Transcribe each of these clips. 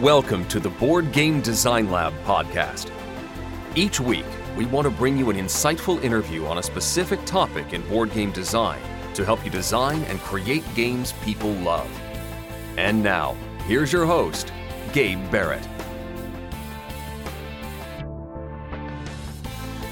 Welcome to the Board Game Design Lab podcast. Each week, we want to bring you an insightful interview on a specific topic in board game design to help you design and create games people love. And now, here's your host, Gabe Barrett.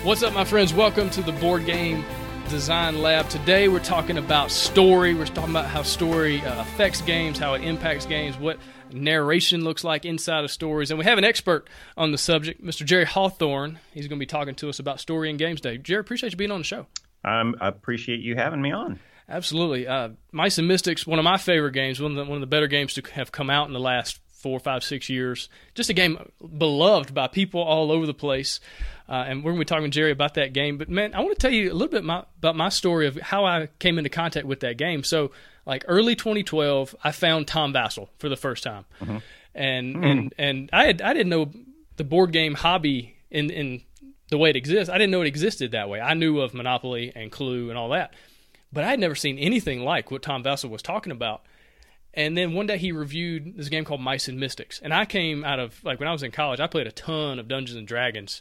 What's up, my friends? Welcome to the Board Game Design Lab. Today, we're talking about story. We're talking about how story uh, affects games, how it impacts games, what narration looks like inside of stories. And we have an expert on the subject, Mr. Jerry Hawthorne. He's going to be talking to us about story and games day. Jerry, appreciate you being on the show. Um, I appreciate you having me on. Absolutely. Uh, Mice and Mystics, one of my favorite games, one of the, one of the better games to have come out in the last four, five, six years. Just a game beloved by people all over the place. Uh, and we're going to be talking to Jerry about that game. But man, I want to tell you a little bit my, about my story of how I came into contact with that game. So, like early 2012, I found Tom Vasel for the first time, mm-hmm. and mm-hmm. and and I had I didn't know the board game hobby in in the way it exists. I didn't know it existed that way. I knew of Monopoly and Clue and all that, but I had never seen anything like what Tom Vasel was talking about. And then one day he reviewed this game called Mice and Mystics. And I came out of, like, when I was in college, I played a ton of Dungeons and Dragons.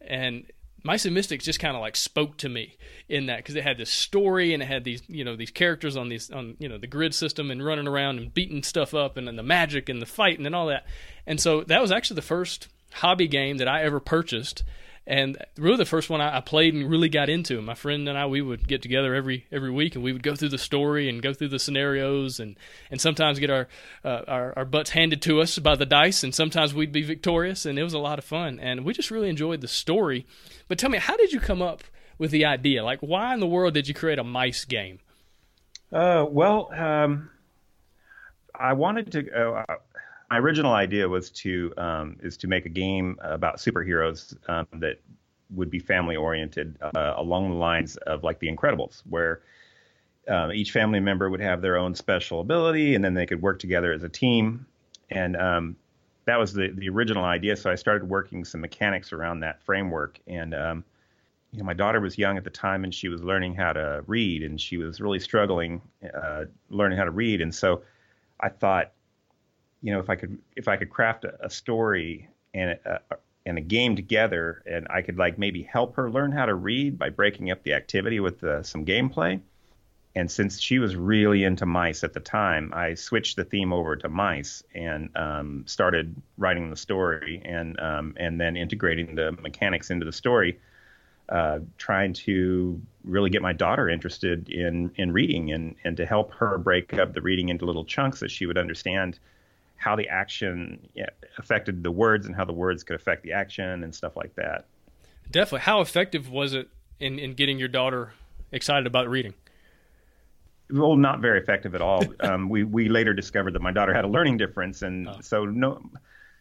And Mice and Mystics just kind of like spoke to me in that because it had this story and it had these you know these characters on these on you know the grid system and running around and beating stuff up and, and the magic and the fighting and all that and so that was actually the first hobby game that I ever purchased and really the first one I, I, played and really got into. My friend and I we would get together every every week and we would go through the story and go through the scenarios and and sometimes get our uh, our, our butts handed to us by the dice and sometimes we'd be victorious and it was a lot of fun and we just really enjoyed the story. But tell me, how did you come up with the idea? Like, why in the world did you create a mice game? Uh, well, um, I wanted to. Uh, my original idea was to um, is to make a game about superheroes um, that would be family oriented uh, along the lines of like The Incredibles, where um, each family member would have their own special ability, and then they could work together as a team. And um, that was the the original idea. So I started working some mechanics around that framework. And um, you know, my daughter was young at the time, and she was learning how to read, and she was really struggling uh, learning how to read. And so I thought you know, if I could if I could craft a, a story and a, and a game together, and I could like maybe help her learn how to read by breaking up the activity with uh, some gameplay. And since she was really into mice at the time, I switched the theme over to mice and um, started writing the story and um, and then integrating the mechanics into the story, uh, trying to really get my daughter interested in in reading and and to help her break up the reading into little chunks that she would understand how the action affected the words and how the words could affect the action and stuff like that. Definitely. How effective was it in, in getting your daughter excited about reading? Well, not very effective at all. um, we we later discovered that my daughter had a learning difference, and oh. so no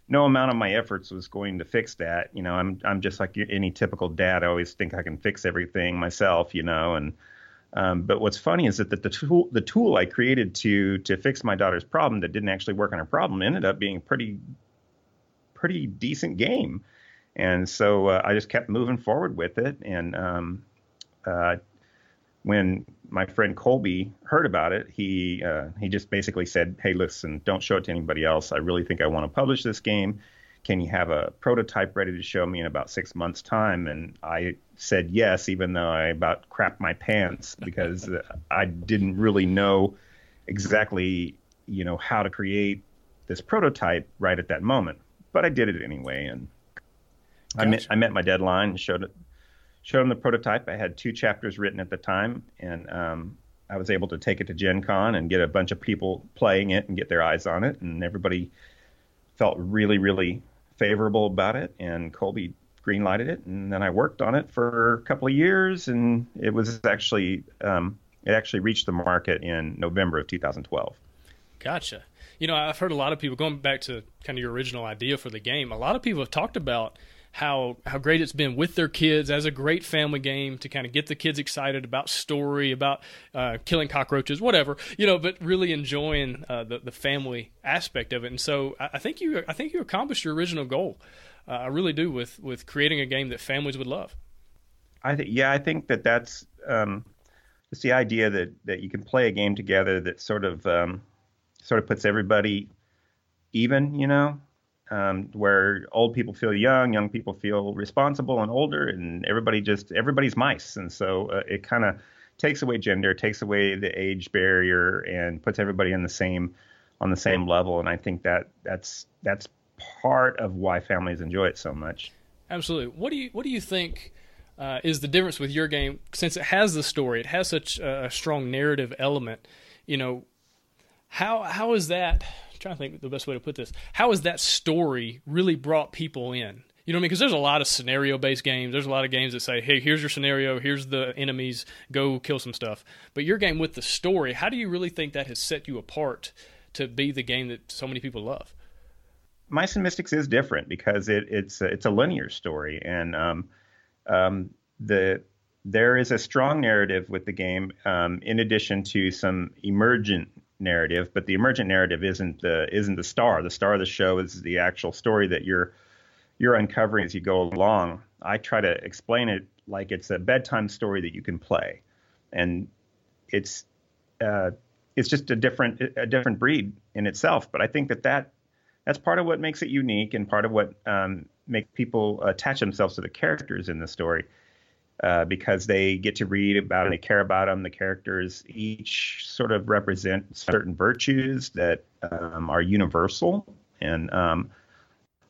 no amount of my efforts was going to fix that. You know, I'm I'm just like any typical dad. I always think I can fix everything myself. You know, and um, but what's funny is that the, the, tool the tool I created to to fix my daughter's problem that didn't actually work on her problem ended up being a pretty pretty decent game, and so uh, I just kept moving forward with it. And um, uh, when my friend Colby heard about it, he uh, he just basically said, "Hey, listen, don't show it to anybody else. I really think I want to publish this game." Can you have a prototype ready to show me in about six months time? And i said yes even though i about crapped my pants because i didn't really know exactly you know how to create this prototype right at that moment. But i did it anyway and gotcha. I, met, I met my deadline and showed it showed him the prototype. I had two chapters written at the time and um, i was able to take it to gen con and get a bunch of people playing it and get their eyes on it and everybody felt really really favorable about it, and Colby greenlighted it, and then I worked on it for a couple of years, and it was actually um, it actually reached the market in November of 2012. Gotcha. You know, I've heard a lot of people going back to kind of your original idea for the game. A lot of people have talked about how how great it's been with their kids as a great family game to kind of get the kids excited about story, about uh, killing cockroaches, whatever you know, but really enjoying uh, the the family aspect of it. And so I, I, think you I think you accomplished your original goal. Uh, I really do with with creating a game that families would love. I think yeah, I think that that's um, it's the idea that that you can play a game together that sort of um, sort of puts everybody even, you know, um, where old people feel young, young people feel responsible and older, and everybody just everybody's mice, and so uh, it kind of takes away gender, takes away the age barrier, and puts everybody in the same on the same level. And I think that that's that's part of why families enjoy it so much. Absolutely. What do you what do you think uh, is the difference with your game since it has the story, it has such a strong narrative element? You know, how how is that? Trying to think the best way to put this. How has that story really brought people in? You know what I mean? Because there's a lot of scenario based games. There's a lot of games that say, hey, here's your scenario, here's the enemies, go kill some stuff. But your game with the story, how do you really think that has set you apart to be the game that so many people love? Mice and Mystics is different because it, it's a, it's a linear story, and um, um, the there is a strong narrative with the game, um, in addition to some emergent narrative. But the emergent narrative isn't the isn't the star. The star of the show is the actual story that you're you're uncovering as you go along. I try to explain it like it's a bedtime story that you can play, and it's uh, it's just a different a different breed in itself. But I think that that that's part of what makes it unique and part of what um, make people attach themselves to the characters in the story. Uh, because they get to read about and they care about them. The characters each sort of represent certain virtues that um, are universal and um,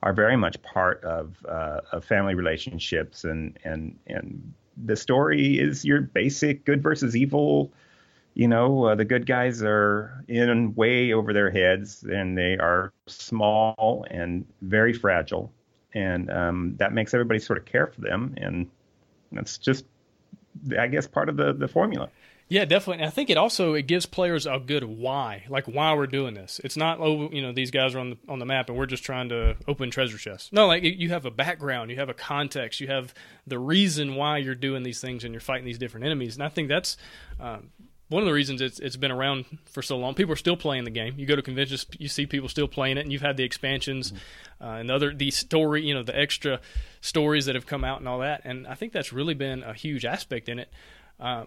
are very much part of, uh, of family relationships and and and the story is your basic good versus evil. You know, uh, the good guys are in way over their heads, and they are small and very fragile, and um, that makes everybody sort of care for them, and that's just, I guess, part of the the formula. Yeah, definitely. And I think it also it gives players a good why, like why we're doing this. It's not oh, you know, these guys are on the on the map and we're just trying to open treasure chests. No, like you have a background, you have a context, you have the reason why you're doing these things and you're fighting these different enemies. And I think that's um, one of the reasons it's it's been around for so long. People are still playing the game. You go to conventions, you see people still playing it, and you've had the expansions mm-hmm. uh, and other the story, you know, the extra stories that have come out and all that. And I think that's really been a huge aspect in it. Uh,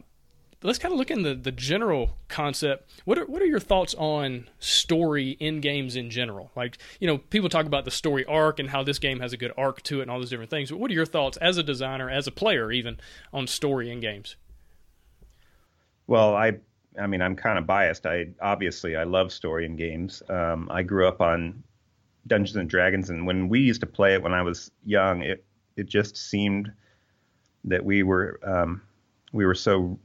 let's kind of look in the, the general concept. What are what are your thoughts on story in games in general? Like, you know, people talk about the story arc and how this game has a good arc to it and all those different things. But what are your thoughts as a designer, as a player, even on story in games? Well, I I mean, I'm kind of biased. I obviously I love story in games. Um, I grew up on Dungeons and Dragons, and when we used to play it when I was young, it it just seemed that we were um, we were so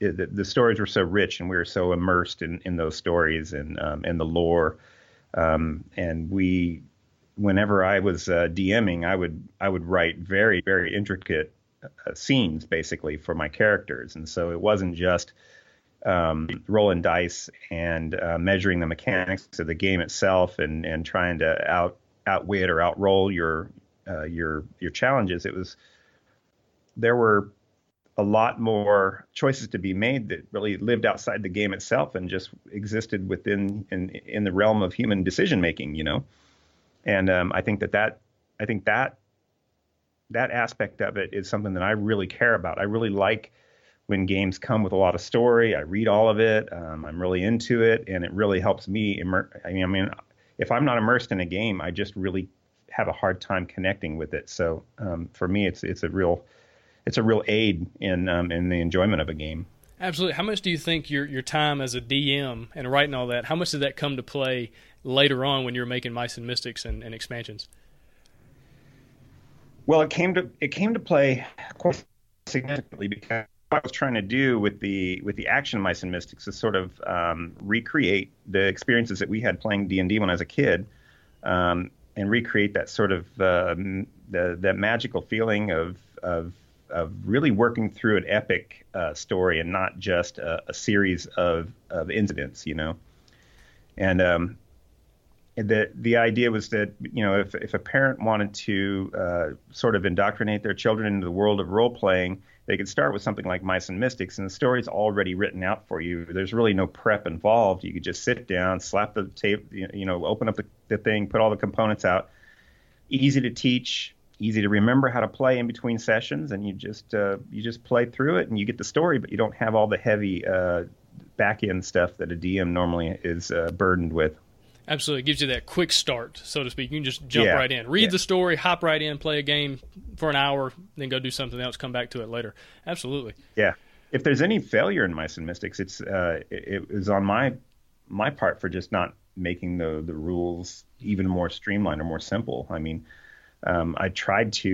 the, the, stories were so rich and we were so immersed in, in those stories and um, and the lore. Um, and we, whenever I was uh, DMing, I would I would write very very intricate uh, scenes basically for my characters, and so it wasn't just um, rolling dice and uh, measuring the mechanics of the game itself and and trying to out outwit or outroll your uh, your your challenges. It was there were a lot more choices to be made that really lived outside the game itself and just existed within in in the realm of human decision making, you know. And um, I think that that I think that that aspect of it is something that I really care about. I really like when games come with a lot of story. I read all of it. Um, I'm really into it, and it really helps me. Immer- I mean, I mean, if I'm not immersed in a game, I just really have a hard time connecting with it. So um, for me, it's it's a real it's a real aid in um, in the enjoyment of a game. Absolutely. How much do you think your your time as a DM and writing all that? How much did that come to play later on when you were making Mice and Mystics and, and expansions? Well, it came to it came to play quite significantly because what I was trying to do with the with the action Mice and Mystics is sort of um, recreate the experiences that we had playing D and D when I was a kid, um, and recreate that sort of uh, the that magical feeling of of of really working through an epic uh, story and not just a, a, series of, of incidents, you know. And um, the the idea was that you know if if a parent wanted to uh, sort of indoctrinate their children into the world of role playing, they could start with something like Mice and Mystics, and the story's already written out for you. There's really no prep involved. You could just sit down, slap the tape, you know, open up the, the thing, put all the components out. Easy to teach, easy to remember how to play in between sessions, and you just uh, you just play through it and you get the story, but you don't have all the heavy uh, back end stuff that a DM normally is uh, burdened with. Absolutely, it gives you that quick start, so to speak. You can just jump Yeah. right in, read Yeah. the story, hop right in, play a game for an hour, then go do something else, come back to it later. Absolutely. Yeah. If there's any failure in Mice and Mystics, it's uh, it, it was on my my part for just not making the the rules even more streamlined or more simple. I mean, um, I tried to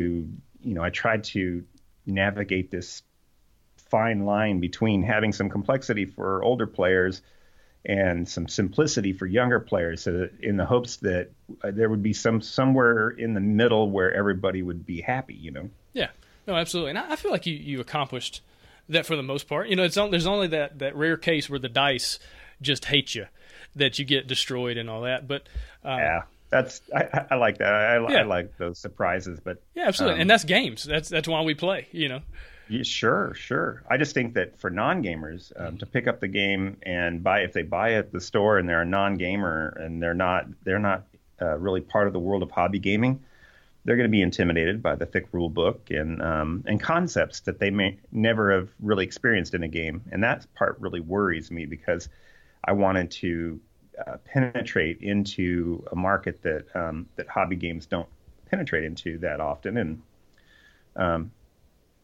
you know I tried to navigate this fine line between having some complexity for older players and some simplicity for younger players, so that in the hopes that uh, there would be some somewhere in the middle where everybody would be happy. You know. Yeah, no, absolutely, and I, I feel like you, you accomplished that for the most part. You know, it's on, there's only that that rare case where the dice just hate you, that you get destroyed and all that. But um, Yeah, that's I, I- like that. I, I, Yeah. I like those surprises, but yeah, absolutely, um, and that's games. That's that's why we play. You know, yeah, sure, sure. I just think that for non-gamers um, to pick up the game and buy if they buy it at the store and they're a non-gamer and they're not they're not uh, really part of the world of hobby gaming, they're going to be intimidated by the thick rule book and um, and concepts that they may never have really experienced in a game, and that part really worries me because I wanted to uh, penetrate into a market that um, that hobby games don't penetrate into that often, and um,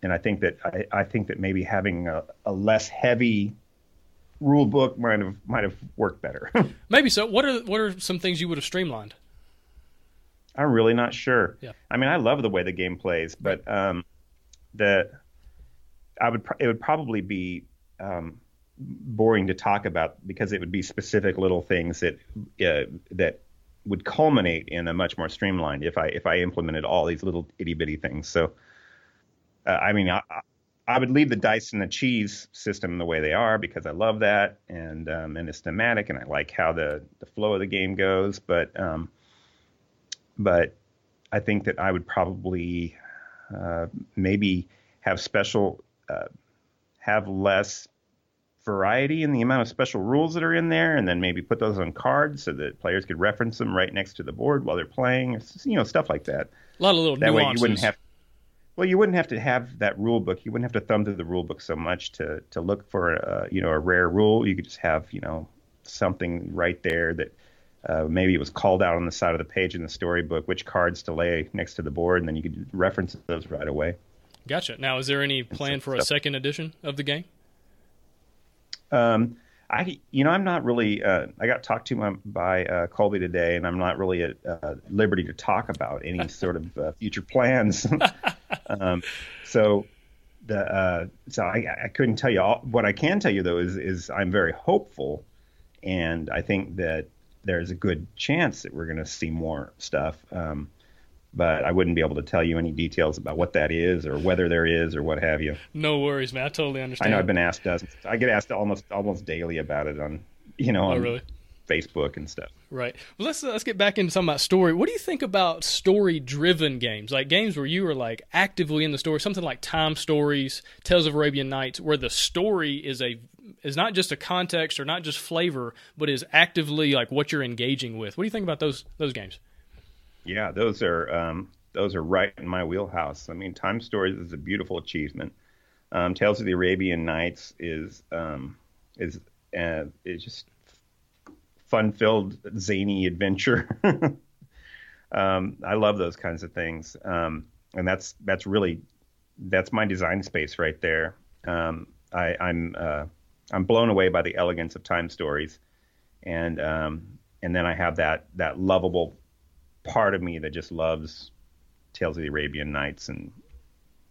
and I think that I, I think that maybe having a, a less heavy rule book might have might have worked better. maybe so. What are what are some things you would have streamlined? I'm really not sure. Yeah. I mean, I love the way the game plays, but um, the I would it would probably be um, boring to talk about because it would be specific little things that uh, that would culminate in a much more streamlined if I if I implemented all these little itty bitty things. So, uh, I mean, I, I- would leave the dice and the cheese system the way they are because I love that and um, and it's thematic and I like how the the flow of the game goes. But um, but I think that I would probably uh, maybe have special uh, have less variety in the amount of special rules that are in there, and then maybe put those on cards so that players could reference them right next to the board while they're playing. You know, stuff like that. A lot of little That way, you wouldn't have. Well, you wouldn't have to have that rule book. You wouldn't have to thumb through the rule book so much to to look for a you know a rare rule. You could just have you know something right there that uh, maybe it was called out on the side of the page in the storybook which cards to lay next to the board, and then you could reference those right away. Gotcha. Now, is there any plan for a second edition of the game? Um, I, you know, I'm not really. Uh, I got talked to my, by uh, Colby today, and I'm not really at uh, liberty to talk about any sort of uh, future plans. um, so, the uh, so I, I couldn't tell you all. What I can tell you though is is I'm very hopeful, and I think that there's a good chance that we're going to see more stuff. Um, but I wouldn't be able to tell you any details about what that is or whether there is or what have you. No worries, man. I totally understand. I know I've been asked dozens. I get asked almost almost daily about it on you know Oh, really? Facebook and stuff. Right. Well, let's let's get back into something about story. What do you think about story-driven games, like games where you are like actively in the story, something like Time Stories, Tales of Arabian Nights, where the story is a is not just a context or not just flavor, but is actively like what you're engaging with. What do you think about those those games? Yeah, those are um, those are right in my wheelhouse. I mean, Time Stories is a beautiful achievement. Um, Tales of the Arabian Nights is um, is uh, is just fun-filled, zany adventure. um, I love those kinds of things, um, and that's that's really that's my design space right there. Um, I, I'm uh, I'm blown away by the elegance of Time Stories, and um, and then I have that that lovable part of me that just loves Tales of the Arabian Nights and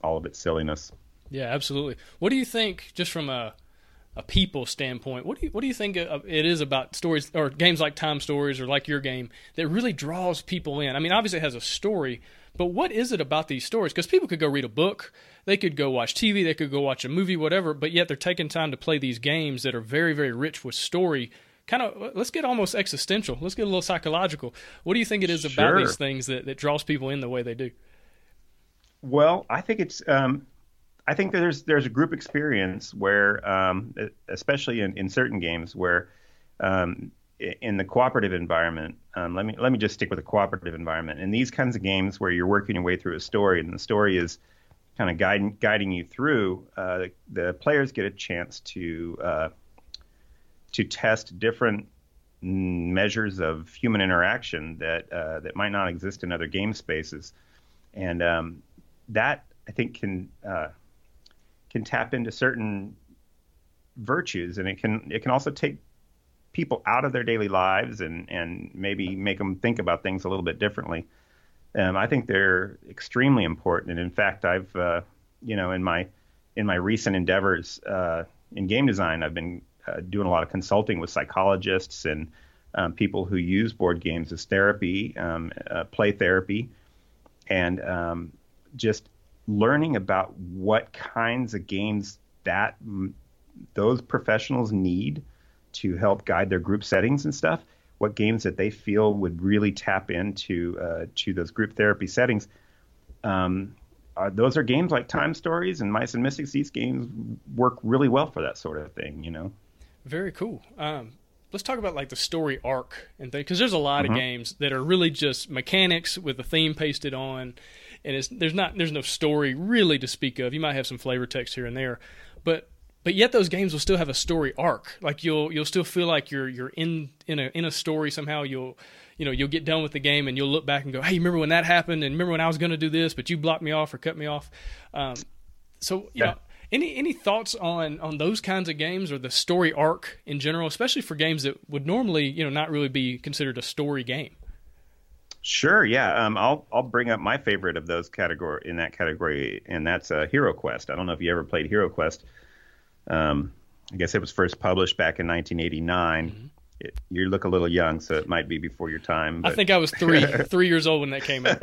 all of its silliness. Yeah, absolutely. What do you think, just from a a people standpoint, what do you what do you think it is about stories or games like Time Stories or like your game that really draws people in? I mean, obviously it has a story, but what is it about these stories? Because people could go read a book, they could go watch TV, they could go watch a movie, whatever, but yet they're taking time to play these games that are very very rich with story. Kind of, let's get almost existential. Let's get a little psychological. What do you think it is about Sure. these things that, that draws people in the way they do? Well, I think it's um, I think there's there's a group experience where, um, especially in, in certain games, where um, in the cooperative environment, um, let me let me just stick with the cooperative environment. In these kinds of games where you're working your way through a story and the story is kind of guiding guiding you through, uh, the, the players get a chance to uh, to test different measures of human interaction that uh, that might not exist in other game spaces, and um, that I think can uh, can tap into certain virtues, and it can it can also take people out of their daily lives and and maybe make them think about things a little bit differently. Um, I think they're extremely important, and in fact, I've uh, you know in my in my recent endeavors uh, in game design, I've been uh, doing a lot of consulting with psychologists and um, people who use board games as therapy, um, uh, play therapy, and um, just learning about what kinds of games that those professionals need to help guide their group settings and stuff. What games that they feel would really tap into uh, to those group therapy settings. Um, are, those are games like Time Stories and Mice and Mystics. These games work really well for that sort of thing, you know. Very cool. Um, let's talk about like the story arc and things because there's a lot mm-hmm. of games that are really just mechanics with a theme pasted on, and it's there's not there's no story really to speak of. You might have some flavor text here and there, but but yet those games will still have a story arc. Like you'll you'll still feel like you're you're in in a in a story somehow. You'll you know you'll get done with the game and you'll look back and go, hey, remember when that happened? And remember when I was going to do this, but you blocked me off or cut me off. Um, so you yeah. know. Any any thoughts on on those kinds of games or the story arc in general, especially for games that would normally you know not really be considered a story game? Sure, yeah. Um, I'll I'll bring up my favorite of those category in that category, and that's uh, Hero Quest. I don't know if you ever played Hero Quest. Um, I guess it was first published back in 1989. Mm-hmm. It, you look a little young, so it might be before your time. But... I think I was three three years old when that came out.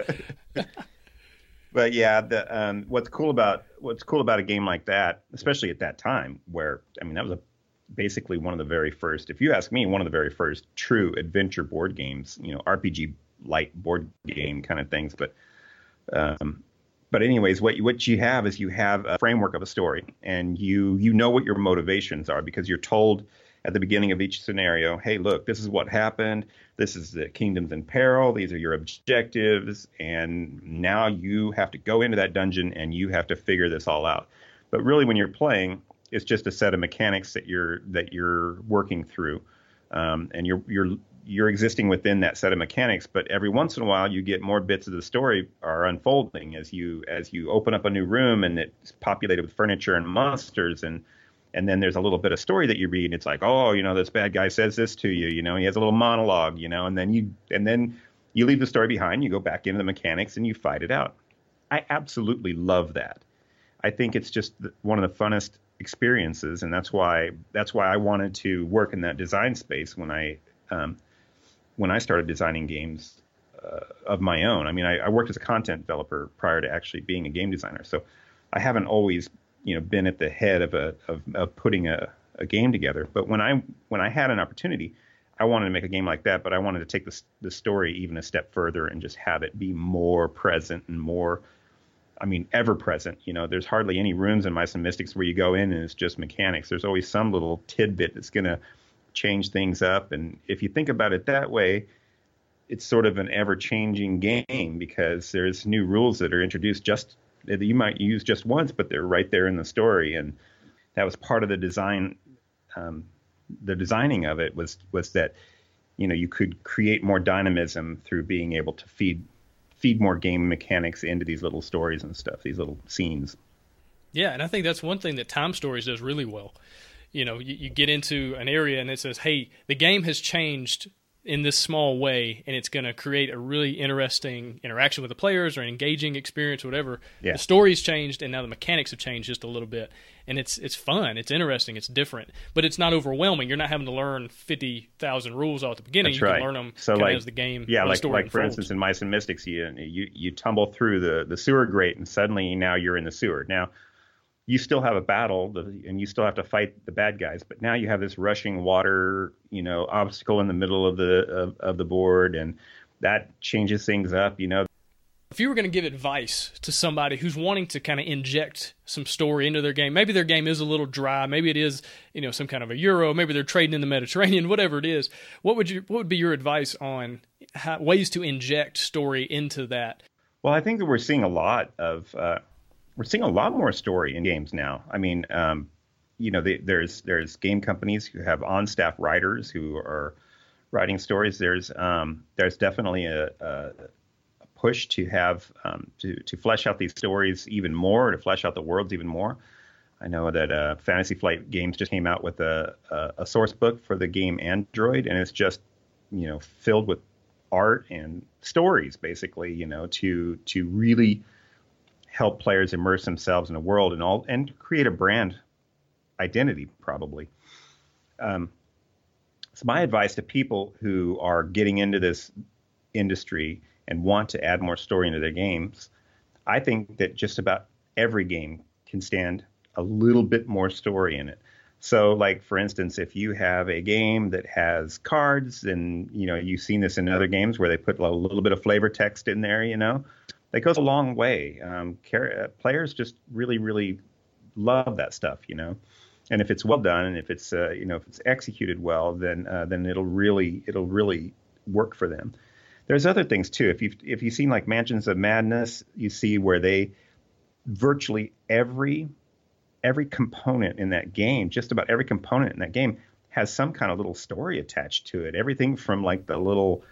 but yeah, the, um, what's cool about what's cool about a game like that, especially at that time, where I mean that was a basically one of the very first, if you ask me, one of the very first true adventure board games, you know, RPG light board game kind of things. But um, but anyways, what you, what you have is you have a framework of a story, and you you know what your motivations are because you're told at the beginning of each scenario, hey, look, this is what happened. This is the kingdoms in peril. These are your objectives, and now you have to go into that dungeon and you have to figure this all out. But really, when you're playing, it's just a set of mechanics that you're that you're working through, um, and you're you're you're existing within that set of mechanics but every once in a while you get more bits of the story are unfolding as you as you open up a new room and it's populated with furniture and monsters and and then there's a little bit of story that you read and it's like oh you know this bad guy says this to you you know he has a little monologue you know and then you and then you leave the story behind you go back into the mechanics and you fight it out. I absolutely love that. I think it's just one of the funnest experiences and that's why that's why i wanted to work in that design space when i um, when I started designing games uh, of my own. I mean, I, I, worked as a content developer prior to actually being a game designer, so I haven't always, you know, been at the head of a of, of putting a, a game together. But when I when I had an opportunity, I wanted to make a game like that, but I wanted to take the the story even a step further and just have it be more present and more. I mean, ever present. You know, there's hardly any rooms in and Mystics where you go in and it's just mechanics. There's always some little tidbit that's going to change things up. And if you think about it that way, it's sort of an ever changing game because there's new rules that are introduced just that you might use just once, but they're right there in the story. And that was part of the design. Um, the designing of it was was that you know you could create more dynamism through being able to feed feed more game mechanics into these little stories and stuff, these little scenes. Yeah, and I think that's one thing that Time Stories does really well you know you, you get into an area and it says hey the game has changed in this small way and it's going to create a really interesting interaction with the players or an engaging experience or whatever. Yeah. the story's changed and now the mechanics have changed just a little bit. And it's it's fun. It's interesting. It's different. But it's not overwhelming. You're not having to learn 50,000 rules all at the beginning. That's you right. can learn them so like, as the game yeah like, like for instance in mice and mystics you, you you tumble through the the sewer grate and suddenly now you're in the sewer. Now you still have a battle and you still have to fight the bad guys but now you have this rushing water you know obstacle in the middle of the of, of the board and that changes things up you know. If you were going to give advice to somebody who's wanting to kind of inject some story into their game maybe their game is a little dry maybe it is you know some kind of a euro maybe they're trading in the mediterranean whatever it is what would you what would be your advice on how, ways to inject story into that? Well i think that we're seeing a lot of uh, we're seeing a lot more story in games now. I mean, um, you know, there's there's game companies who have on staff writers who are writing stories. There's um, there's definitely a, a, push to have um, to to flesh out these stories even more, to flesh out the worlds even more. I know that uh, Fantasy Flight Games just came out with a, a, a source book for the game Android, and it's just you know filled with art and stories, basically, you know, to to really help players immerse themselves in the world and all and create a brand identity, probably. Um, so my advice to people who are getting into this industry and want to add more story into their games, I think that just about every game can stand a little bit more story in it. So, like for instance, if you have a game that has cards, and you know you've seen this in other games where they put a little bit of flavor text in there, you know, that goes a long way. Um, car- uh, players just really, really love that stuff, you know. And if it's well done, and if it's uh, you know if it's executed well, then uh, then it'll really it'll really work for them. There's other things too. If you if you've seen like Mansions of Madness, you see where they virtually every every component in that game, just about every component in that game has some kind of little story attached to it. Everything from like the little,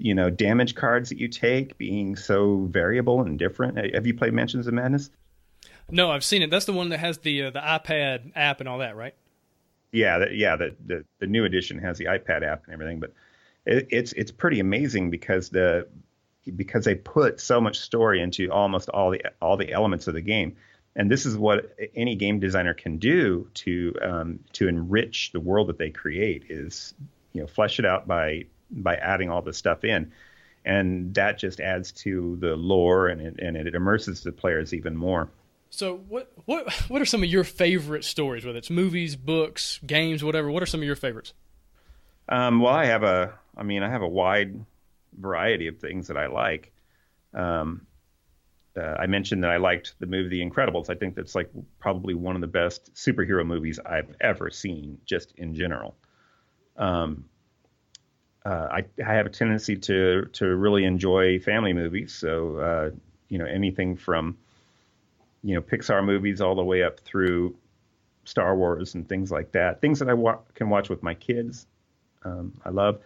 you know, damage cards that you take being so variable and different. Have you played Mansions of Madness? No, I've seen it. That's the one that has the uh, the iPad app and all that, right? Yeah, the, yeah. The, the the new edition has the iPad app and everything, but it, it's it's pretty amazing because the because they put so much story into almost all the all the elements of the game and this is what any game designer can do to um, to enrich the world that they create is you know flesh it out by by adding all this stuff in. And that just adds to the lore and it, and it immerses the players even more. So what what what are some of your favorite stories whether it's movies books games whatever? What are some of your favorites? Um, well i have a i mean i have a wide variety of things that i like. Um, uh, I mentioned that I liked the movie The Incredibles. I think that's like probably one of the best superhero movies I've ever seen, just in general. Um, uh, I, I, have a tendency to to really enjoy family movies, so uh, you know anything from you know Pixar movies all the way up through Star Wars and things like that. Things that I wa- can watch with my kids. Um, I love.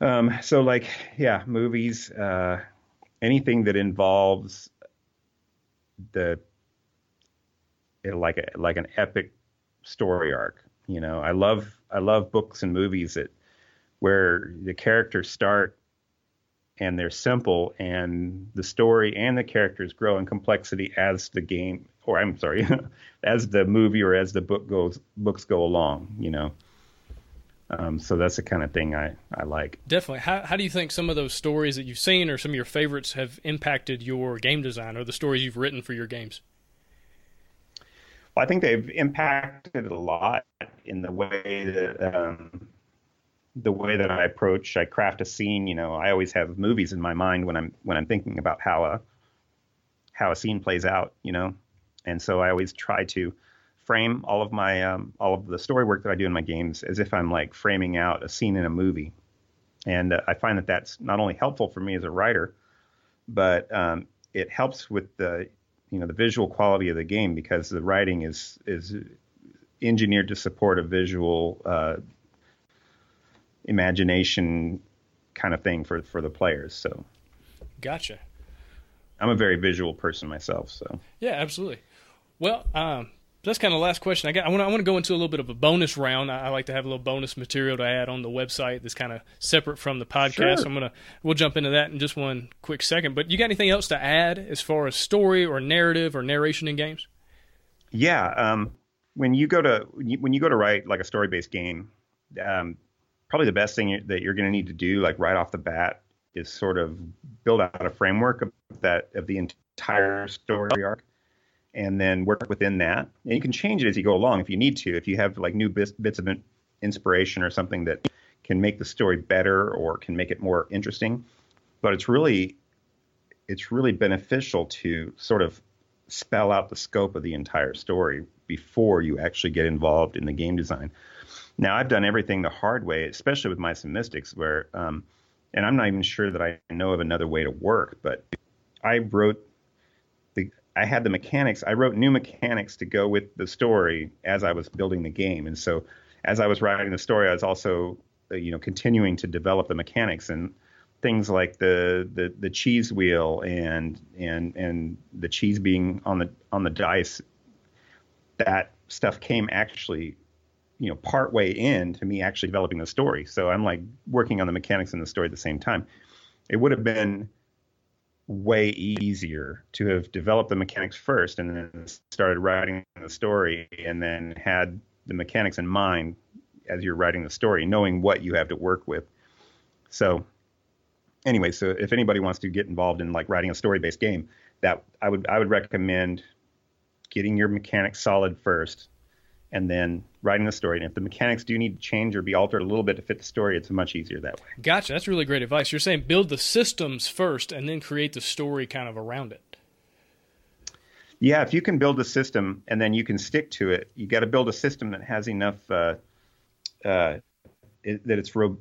Um, so like yeah, movies. Uh, anything that involves the like a, like an epic story arc. You know, I love I love books and movies that where the characters start and they're simple and the story and the characters grow in complexity as the game or I'm sorry, as the movie or as the book goes books go along, you know. Um, so that's the kind of thing I, I like. Definitely. How, how do you think some of those stories that you've seen or some of your favorites have impacted your game design or the stories you've written for your games? Well, I think they've impacted a lot in the way that um, the way that I approach. I craft a scene. You know, I always have movies in my mind when I'm when I'm thinking about how a how a scene plays out. You know, and so I always try to frame all of my um, all of the story work that I do in my games as if I'm like framing out a scene in a movie, and uh, I find that that's not only helpful for me as a writer, but um, it helps with the you know the visual quality of the game because the writing is is engineered to support a visual uh, imagination kind of thing for for the players. So, gotcha. I'm a very visual person myself, so yeah, absolutely. Well, um, that's kind of the last question I got. I want to go into a little bit of a bonus round. I, I, like to have a little bonus material to add on the website that's kind of separate from the podcast. Sure. So I'm gonna we'll jump into that in just one quick second. But you got anything else to add as far as story or narrative or narration in games? Yeah, um, when you go to when you go to write like a story based game, um, probably the best thing that you're going to need to do, like right off the bat, is sort of build out a framework of that of the entire story arc and then work within that. And you can change it as you go along if you need to. If you have like new bits, bits of inspiration or something that can make the story better or can make it more interesting. But it's really it's really beneficial to sort of spell out the scope of the entire story before you actually get involved in the game design. Now I've done everything the hard way, especially with and Mystics, where um, and I'm not even sure that I know of another way to work, but I wrote the, I had the mechanics. I wrote new mechanics to go with the story as I was building the game, and so as I was writing the story, I was also uh, you know, continuing to develop the mechanics and things like the, the the cheese wheel and and and the cheese being on the on the dice. That stuff came actually, you know, part way in to me actually developing the story. So I'm like working on the mechanics and the story at the same time. It would have been way easier to have developed the mechanics first and then started writing the story and then had the mechanics in mind as you're writing the story, knowing what you have to work with. So anyway, so if anybody wants to get involved in like writing a story-based game, that I would I would recommend getting your mechanics solid first and then writing the story. And if the mechanics do need to change or be altered a little bit to fit the story, it's much easier that way. Gotcha. That's really great advice. You're saying build the systems first and then create the story kind of around it. Yeah, if you can build a system and then you can stick to it, you got to build a system that has enough uh, uh, it, that it's ro-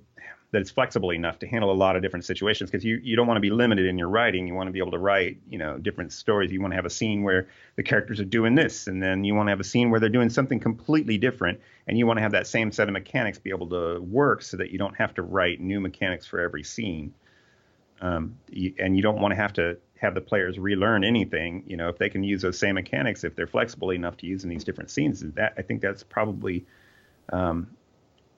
that it's flexible enough to handle a lot of different situations because you, you don't want to be limited in your writing. You want to be able to write, you know, different stories. You want to have a scene where the characters are doing this, and then you want to have a scene where they're doing something completely different, and you want to have that same set of mechanics be able to work so that you don't have to write new mechanics for every scene. Um, and you don't want to have to have the players relearn anything. You know, if they can use those same mechanics, if they're flexible enough to use in these different scenes, that I think that's probably um,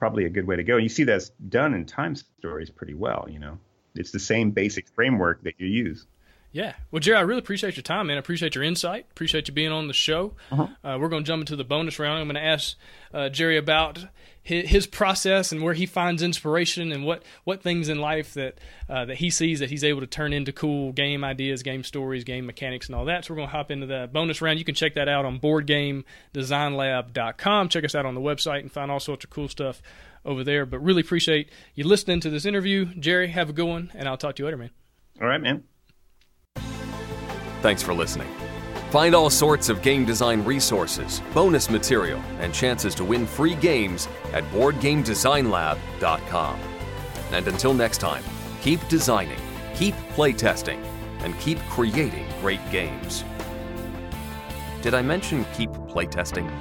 probably a good way to go. And you see that's done in time stories pretty well. You know, it's the same basic framework that you use. Yeah. Well, Jerry, I really appreciate your time, man. I appreciate your insight. Appreciate you being on the show. Uh-huh. Uh, we're going to jump into the bonus round. I'm going to ask uh, Jerry about his, his, process and where he finds inspiration and what, what things in life that uh, that he sees that he's able to turn into cool game ideas, game stories, game mechanics, and all that. So we're going to hop into the bonus round. You can check that out on BoardGameDesignLab.com. Check us out on the website and find all sorts of cool stuff over there. But really appreciate you listening to this interview. Jerry, have a good one, and I'll talk to you later, man. All right, man. Thanks for listening. Find all sorts of game design resources, bonus material, and chances to win free games at BoardGameDesignLab.com. And until next time, keep designing, keep playtesting, and keep creating great games. Did I mention keep playtesting?